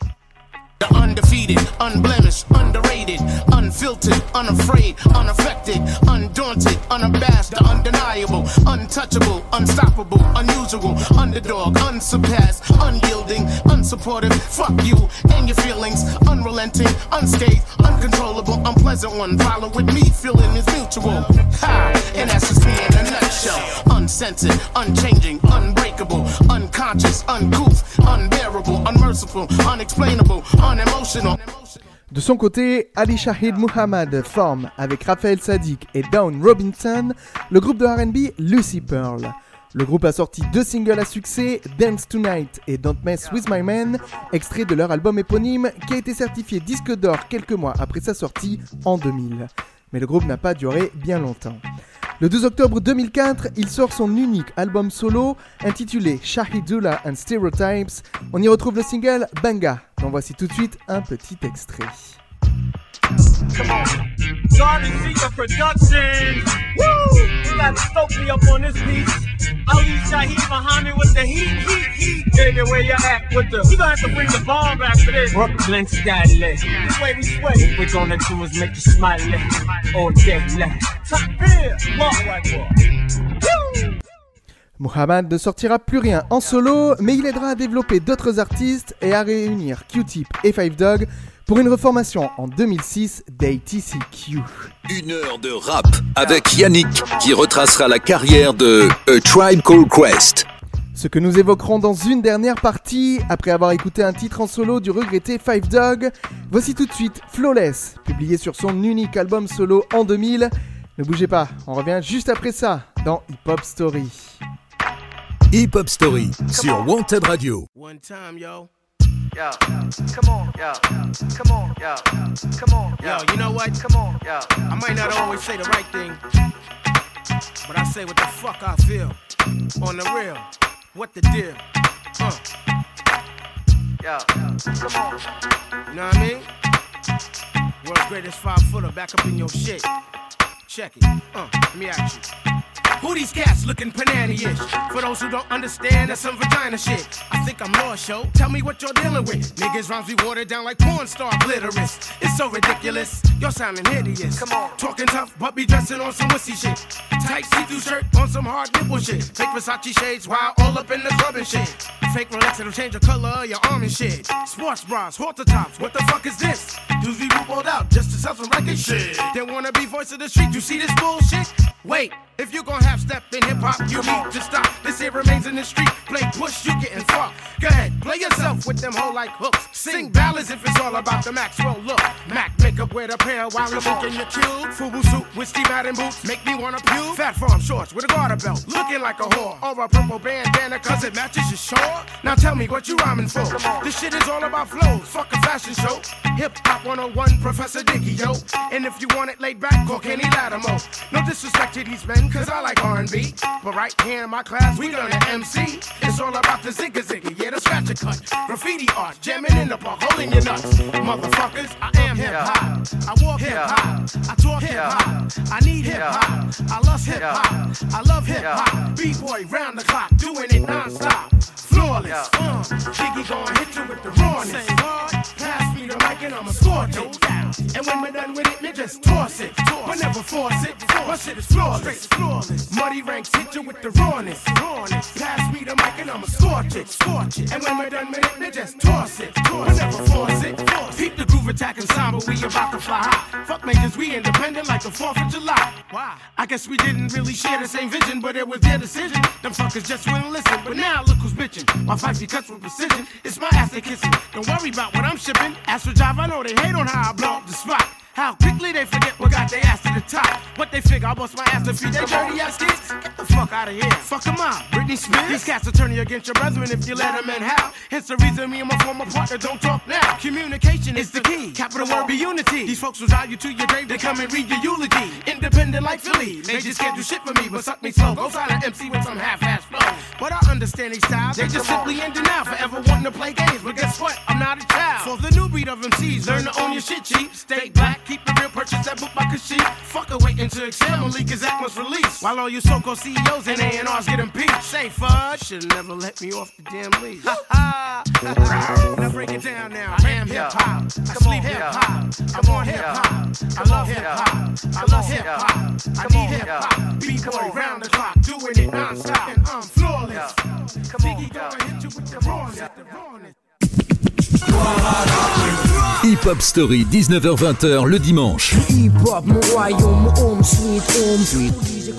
The undefeated, unblemished, underrated, unfiltered, unafraid, unaffected, undaunted, unabashed, the undeniable, untouchable, unstoppable, unusual, underdog, unsurpassed, unyielding, unsupportive. Fuck you and your feelings, unrelenting, unscathed, uncontrollable, unpleasant one. Follow with me, feeling is mutual. Ha! And that's just me in a nutshell. Uncensored, unchanging, unbreakable, unconscious, uncouth, unbearable, unmerciful, unexplainable, unemotional. De son côté, Ali Shahid Muhammad forme avec Raphaël Sadiq et Dawn Robinson le groupe de RB Lucy Pearl. Le groupe a sorti deux singles à succès, Dance Tonight et Don't Mess With My Man, extrait de leur album éponyme qui a été certifié disque d'or quelques mois après sa sortie en 2000. Mais le groupe n'a pas duré bien longtemps. Le 12 octobre 2004, il sort son unique album solo intitulé Shahidullah and Stereotypes. On y retrouve le single Banga, dont voici tout de suite un petit extrait. Come on. Garden Seeker Productions. Woo! You gotta stoke me up on this piece. Ali Shaheed Muhammad with the heat, heat, heat. Baby, where you at with the? You gonna have to bring the bomb back for this. Brooklyn style. The way we sway. What we gonna do is make you smile all day long. Top here. Walk like walk. Woo! Muhammad ne sortira plus rien en solo, mais il aidera à développer d'autres artistes et à réunir Q-Tip et Five Dog pour une reformation en 2006 d'ATCQ. Une heure de rap avec Yannick qui retracera la carrière de A Tribe Called Quest. Ce que nous évoquerons dans une dernière partie, après avoir écouté un titre en solo du regretté Five Dog, voici tout de suite Flawless, publié sur son unique album solo en 2000. Ne bougez pas, on revient juste après ça dans Hip Hop Story. Hip Hop Story sur Wanted Radio. One time, yo. Yo, come on, yo, come on, yo, come on, Yo, you know what? come on, yo. I might not always say the right thing, but I say what the fuck I feel. On the real, what the deal? Uh, Yo, come on. you know what I mean? World's greatest five footer back up in your shit. Check it. Uh, let me ask you. Who these cats looking panani-ish? For those who don't understand, that's some vagina shit. I think I'm lost, yo. Tell me what you're dealing with. Niggas rhymes be watered down like porn star glitterous. It's so ridiculous. You're sounding hideous. Come on. Talking tough, but be dressing on some wussy shit. Tight see-through shirt on some hard nipple shit. Fake Versace shades while all up in the club and shit. Fake Rolex that'll change the color of your arm and shit. Sports bras, halter tops. What the fuck is this? Dudes be pulled out just to sell some record shit. They wanna be voice of the street. You see this bullshit? Wait, if you gon' have step in hip hop, you need to stop. This here remains in the street. Play push, you getting far. Go ahead, play yourself with them whole like hooks. Sing ballads if it's all about the Maxwell look. Mac makeup with a pair while I'm looking your cube. Fubu suit with Steve Madden boots make me wanna puke. Fat farm shorts with a garter belt, looking like a whore. Or a purple bandana cause it matches your shore. Now tell me what you rhyming for. This shit is all about flows. Fuck a fashion show. Hip Hop 101, Professor Dicky, yo. And if you want it laid back, call Kenny Lattimore. No disrespect to these men, cause I like R&B. But right here in my class, we learn to MC. It's all about the zigga zigga, yeah, the scratch a cut. Graffiti art, jamming in the park, holding your nuts. Motherfuckers, I am hip hop. I walk hip hop. I talk hip hop. I need hip hop. I love hip hop. I love hip hop. B-boy round the clock, doing it non-stop. Flawless. Uh, Jiggy gon' hit you with the rawness. Pass me the mic and I'ma score it. And when we're done with it, me just toss it. But never force it. My shit is flawless. flawless. Muddy ranks hit you with the rawness. rawness. Pass me the mic and I'ma scorch it. Scorch it. And when we're done with it, me just toss it. But never force it. Keep the groove attacking samba, we about to fly high. Fuck makers, we independent like the 4th of July. Why? I guess we didn't really share the same vision, but it was their decision. Them fuckers just wouldn't listen. But now look who's bitching. My feisty cuts with precision. It's my ass they kissing. Don't worry about what I'm shipping. For job, I know they hate on how I blow up the spot. How quickly they forget what got their ass to the top. What they figure, I bust my ass to feed their dirty ass kids. Get the fuck out of here. Fuck them out. Britney Spears. These cats will turn you against your brethren if you let them in how. Hence the reason me and my former partner don't talk now. Communication is the key. Capital word be unity. These folks will drive you to your grave. They come and read your eulogy. Independent like Philly. They just can't do shit for me, but suck me slow. Go silent MC with some half-ass flow. But I understand these styles. They just simply in denial. Forever wanting to play games. But guess what? I'm not a child. For the new breed of MCs, learn to own your shit cheap. Stay black, keep the real purchase that book by Kashif. Fuck a waiting to excel when Leak is that must release. While all you so-called CEOs and A&Rs get impeached. Say fudge, should've never let me off the damn leash. Now break it down now. I am hip hop. I sleep hip hop. I'm on hip hop. I love hip hop. I love hip hop. I need hip hop. B-boy round the clock, doing it non-stop. And I'm flawless. Biggie gonna hit you with the rawness. The rawness. Hip Hop Story, 19h-20h le dimanche.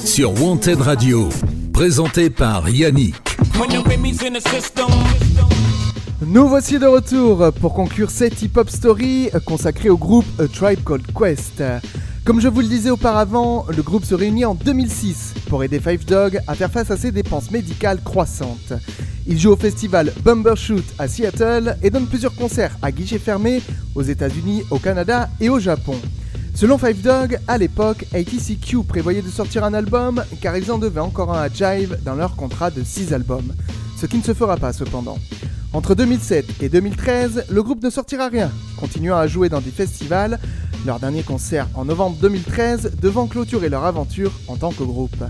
Sur Wanted Radio. Présenté par Yannick. Nous voici de retour pour conclure cette hip-hop story consacrée au groupe A Tribe Called Quest. Comme je vous le disais auparavant, le groupe se réunit en 2006 pour aider Five Dog à faire face à ses dépenses médicales croissantes. Il joue au festival Bumbershoot à Seattle et donne plusieurs concerts à guichet fermé aux États-Unis, au Canada et au Japon. Selon Five Dog, à l'époque, ATCQ prévoyait de sortir un album car ils en devaient encore un à Jive dans leur contrat de 6 albums. Ce qui ne se fera pas cependant. Entre 2007 et 2013, le groupe ne sortira rien, continuant à jouer dans des festivals, leur dernier concert en novembre 2013 devant clôturer leur aventure en tant que groupe.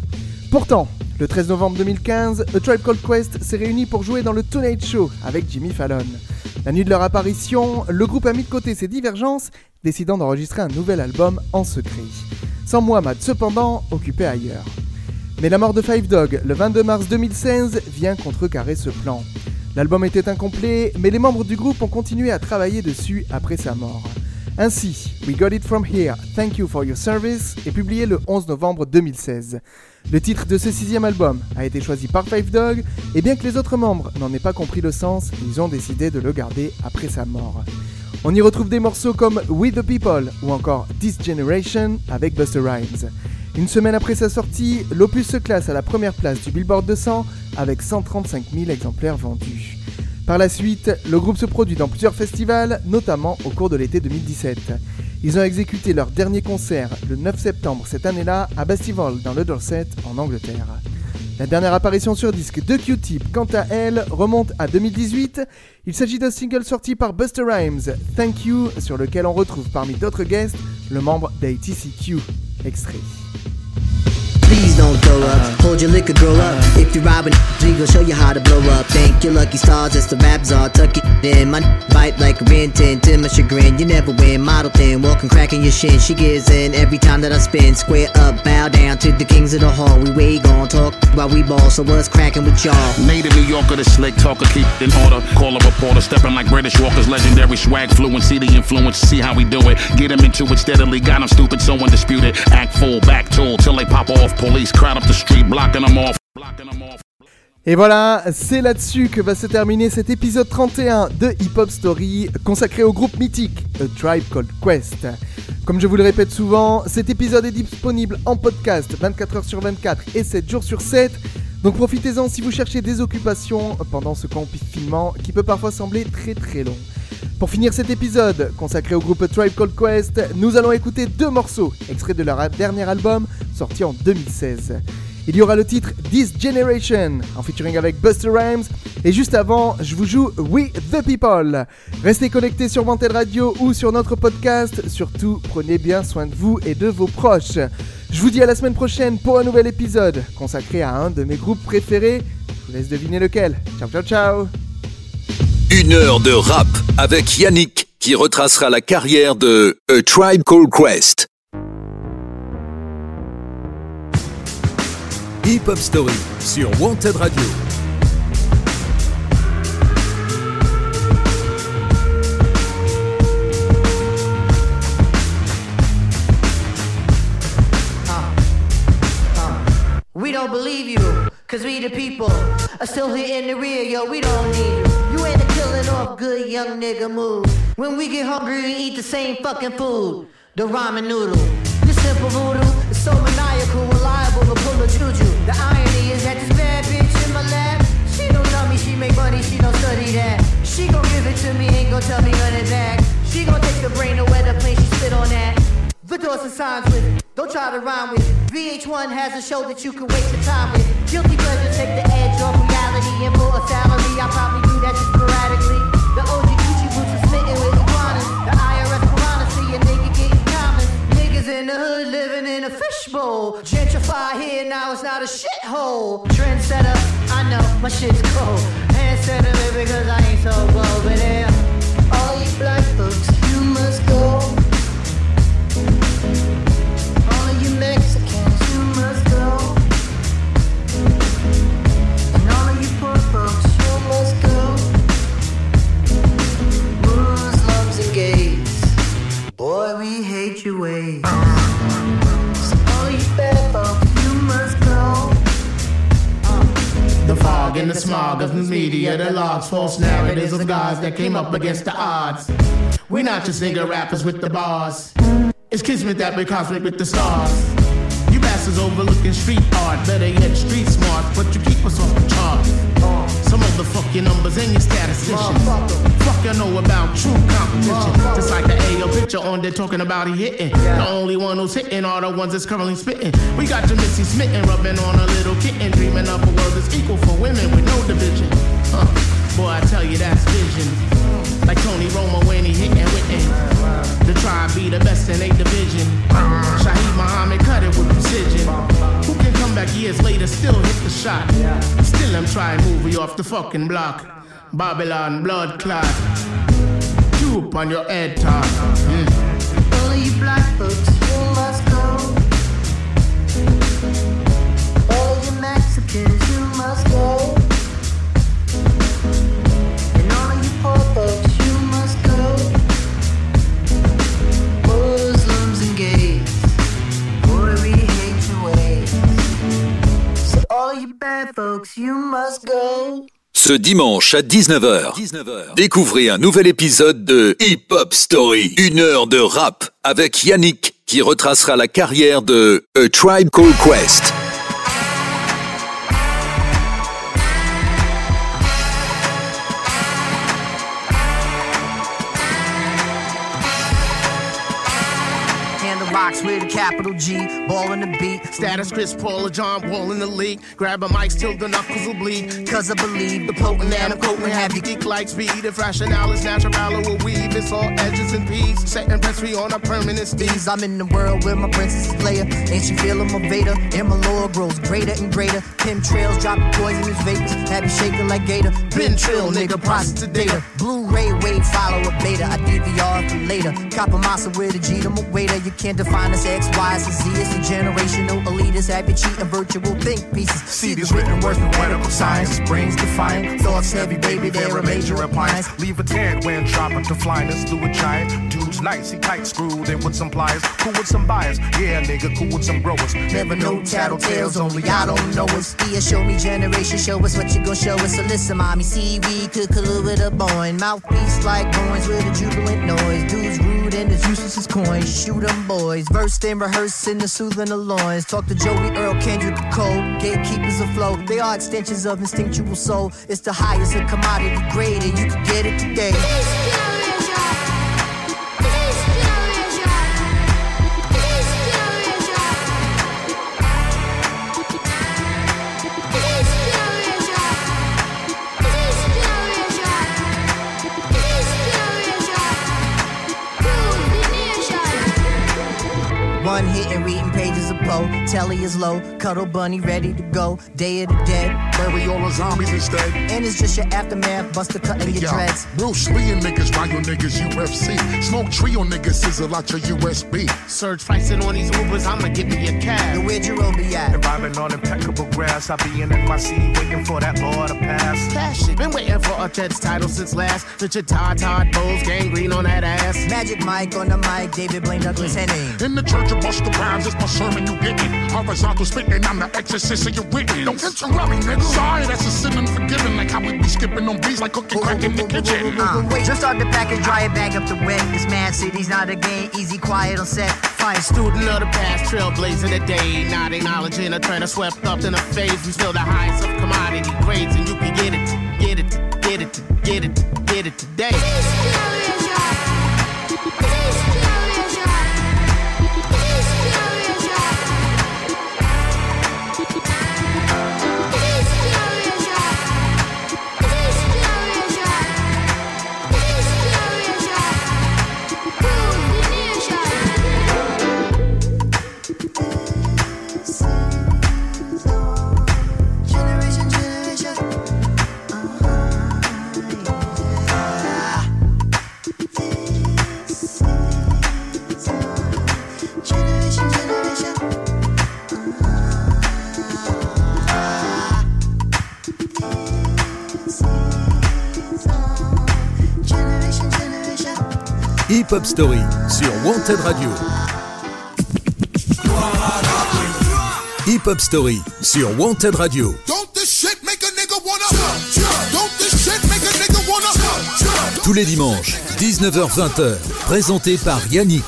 Pourtant, le 13 novembre 2015, A Tribe Called Quest s'est réuni pour jouer dans le Tonight Show avec Jimmy Fallon. La nuit de leur apparition, le groupe a mis de côté ses divergences, décidant d'enregistrer un nouvel album en secret. Sans Muhammad cependant occupé ailleurs. Mais la mort de Five Dog le 22 mars 2016 vient contrecarrer ce plan. L'album était incomplet, mais les membres du groupe ont continué à travailler dessus après sa mort. Ainsi, We Got It From Here, Thank You For Your Service est publié le 11 novembre 2016. Le titre de ce sixième album a été choisi par Five Dog, et bien que les autres membres n'en aient pas compris le sens, ils ont décidé de le garder après sa mort. On y retrouve des morceaux comme We the People ou encore This Generation avec Buster Rhymes. Une semaine après sa sortie, l'opus se classe à la première place du Billboard 200 avec 135 000 exemplaires vendus. Par la suite, le groupe se produit dans plusieurs festivals, notamment au cours de l'été 2017. Ils ont exécuté leur dernier concert le 9 septembre cette année-là à Bastival dans le Dorset en Angleterre. La dernière apparition sur disque de Q-Tip, quant à elle, remonte à 2018. Il s'agit d'un single sorti par Buster Rhymes, Thank You, sur lequel on retrouve parmi d'autres guests le membre d'ATCQ. Extrait. Please don't throw up. Hold your liquor, grow up. If you're robbing, we gon' show you how to blow up. Thank your lucky stars, it's the raps all tuck it in. My bite like a rin tin, to my chagrin. You never win, model thin, walking cracking your shin. She gives in every time that I spin. Square up, bow down to the kings of the hall. We way gon' talk while we ball. So what's cracking with y'all? Native New Yorker, the slick talker, keep in order. Call a reporter, stepping like British Walkers, legendary swag, fluency, the influence. See how we do it. Get him into it steadily. Got him stupid, so undisputed. Act full, back tool till they pop off. Police crowd up the street, blocking them off. Et voilà, c'est là-dessus que va se terminer cet épisode 31 de Hip Hop Story consacré au groupe mythique A Tribe Called Quest. Comme je vous le répète souvent, cet épisode est disponible en podcast 24h sur 24 et 7 jours sur 7. Donc profitez-en si vous cherchez des occupations pendant ce confinement qui peut parfois sembler très très long. Pour finir cet épisode consacré au groupe Tribe Called Quest, nous allons écouter deux morceaux extraits de leur dernier album sorti en 2016. Il y aura le titre This Generation en featuring avec Buster Rhymes et juste avant, je vous joue We the People. Restez connectés sur Wanted Radio ou sur notre podcast. Surtout, prenez bien soin de vous et de vos proches. Je vous dis à la semaine prochaine pour un nouvel épisode consacré à un de mes groupes préférés. Je vous laisse deviner lequel. Ciao ciao ciao. Une heure de rap avec Yannick qui retracera la carrière de A Tribe Called Quest. Hip Hop Story sur Wanted Radio. We don't believe you, cause we the people are still here in the rear, yo, we don't need you. Good young nigga move. When we get hungry, we eat the same fucking food. The ramen noodle. This simple voodoo is so maniacal, reliable to pull a juju. The irony is that this bad bitch in my lap, she don't tell me she make money, she don't study that. She gon' give it to me, ain't gon' tell me none of that. She gon' take the brain away the plane she spit on that. The and signs with, don't try to rhyme with. VH1 has a show that you can waste your time with. Guilty pleasure take the edge off reality, and for a salary, I probably do that just sporadically. The hood living in a fishbowl. Gentrify here, now it's not a shithole. Trendsetter, I know my shit's cold. Handsetter because I ain't so bold, but yeah. All you black folks, you must go. Media that logs false narratives of guys that came up against the odds. We're not just nigga rappers with the bars. It's kismet that we cosmic with the stars. You bastards overlooking street art, better yet street smart, but you keep us off the charts. Some of the fuck numbers and your statisticians. Fuck you know about true competition. Just like the AO picture on there talking about he hitting. The only one who's hitting are the ones that's currently spitting. We got your Missy smitten, rubbing on a little kitten, dreaming of a world that's equal for women with no division. Huh. Boy, I tell you that's vision. Like Tony Romo when he hit and with it. The tribe be the best in a division. Shaheed Muhammad cut it with precision. Who can come back years later still hit the shot? Still I'm trying to move you off the fucking block. Babylon blood clot. Droop on your head top. Mm. All of you black folks, you must go. All you Mexicans. Folks, you must go. Ce dimanche à 19h, découvrez un nouvel épisode de Hip Hop Story. Une heure de rap avec Yannick qui retracera la carrière de A Tribe Called Quest. Rocks with a capital G, ball in the beat. Status Chris Paul or John Wall in the league. Grab a mic till the knuckles will bleed. Cause I believe the potent and I'm coating Have you geek like speed? If rationale is natural, will weave. It's all edges and peas. Setting press free on a permanent steez. I'm in the world where my princess is Leia. And she feeling my Vader. And my lore grows greater and greater. Pim trails dropping poisonous vapors. Have you shaking like Gator. Been trill, nigga, process the data. Blu-ray wave, follow a beta. I DVR for later. Copper massa with a G to my waiter. You can't define us X, Y, and Z. It's a generational elitist. Happy cheating virtual think pieces. See these written words with medical science. Brains defiant. Thoughts heavy, baby, they're a major appliance. Leave a tan when dropping to flyness through a giant. Dude's nice, he tight screwed in with some pliers. Cool with some bias. Yeah, nigga, cool with some growers. Never know tattletales, only I don't know us. Be a show me generation, show us what you gon' show us. So listen, mommy, seaweed, cook a little bit of bone. Mouthpiece like coins with a jubilant noise. Dudes rude as useless as coins. Shoot 'em boys, versed in the soothing the loins. Talk to Joey Earl, Kendrick Cole, gatekeepers afloat. They are extensions of instinctual soul. It's the highest of commodity grade, and you can get it today. One hit and reading pages of Poe. Telly is low, cuddle bunny ready to go. Day of the dead. Bury all the zombies instead. And it's just your aftermath, buster cutting your Yo, dreads. Bruce Lee and niggas, ride your niggas UFC. Smoke trio niggas, sizzle out your USB. Surge pricing on these Ubers, I'ma give me a cab. Yo, where'd your be at? And vibing on impeccable grass. I'll be in NYC waiting for that law to pass. Cash it. Been waiting for a Jets title since last. Richard Todd, Todd Bowles, gangrene on that ass. Magic Mike on the mic, David Blaine Douglas Henning. In the church of Busta Rhymes, it's my sermon you getting. Horizontal spitting, I'm the exorcist of your written. Don't interrupt me, nigga. Sorry, that's a sin unforgiven. Like how we be skipping on beats like cooking crack in the kitchen. Uh, wait, just start the package, dry it, bag up the wet. This mad city's not a game, easy, quiet on set. Fine student of the past, trailblazing the day. Not acknowledging a trend swept up in a phase. We still the highest of commodity grades, and you can get it, get it, get it, get it, get it today. Pop Story sur Wanted Radio. Hip Hop Story sur Wanted Radio. Tous les dimanches, 19h-20h, présenté par Yannick.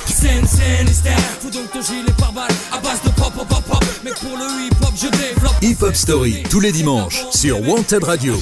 Hip Hop Story tous les dimanches sur Wanted Radio.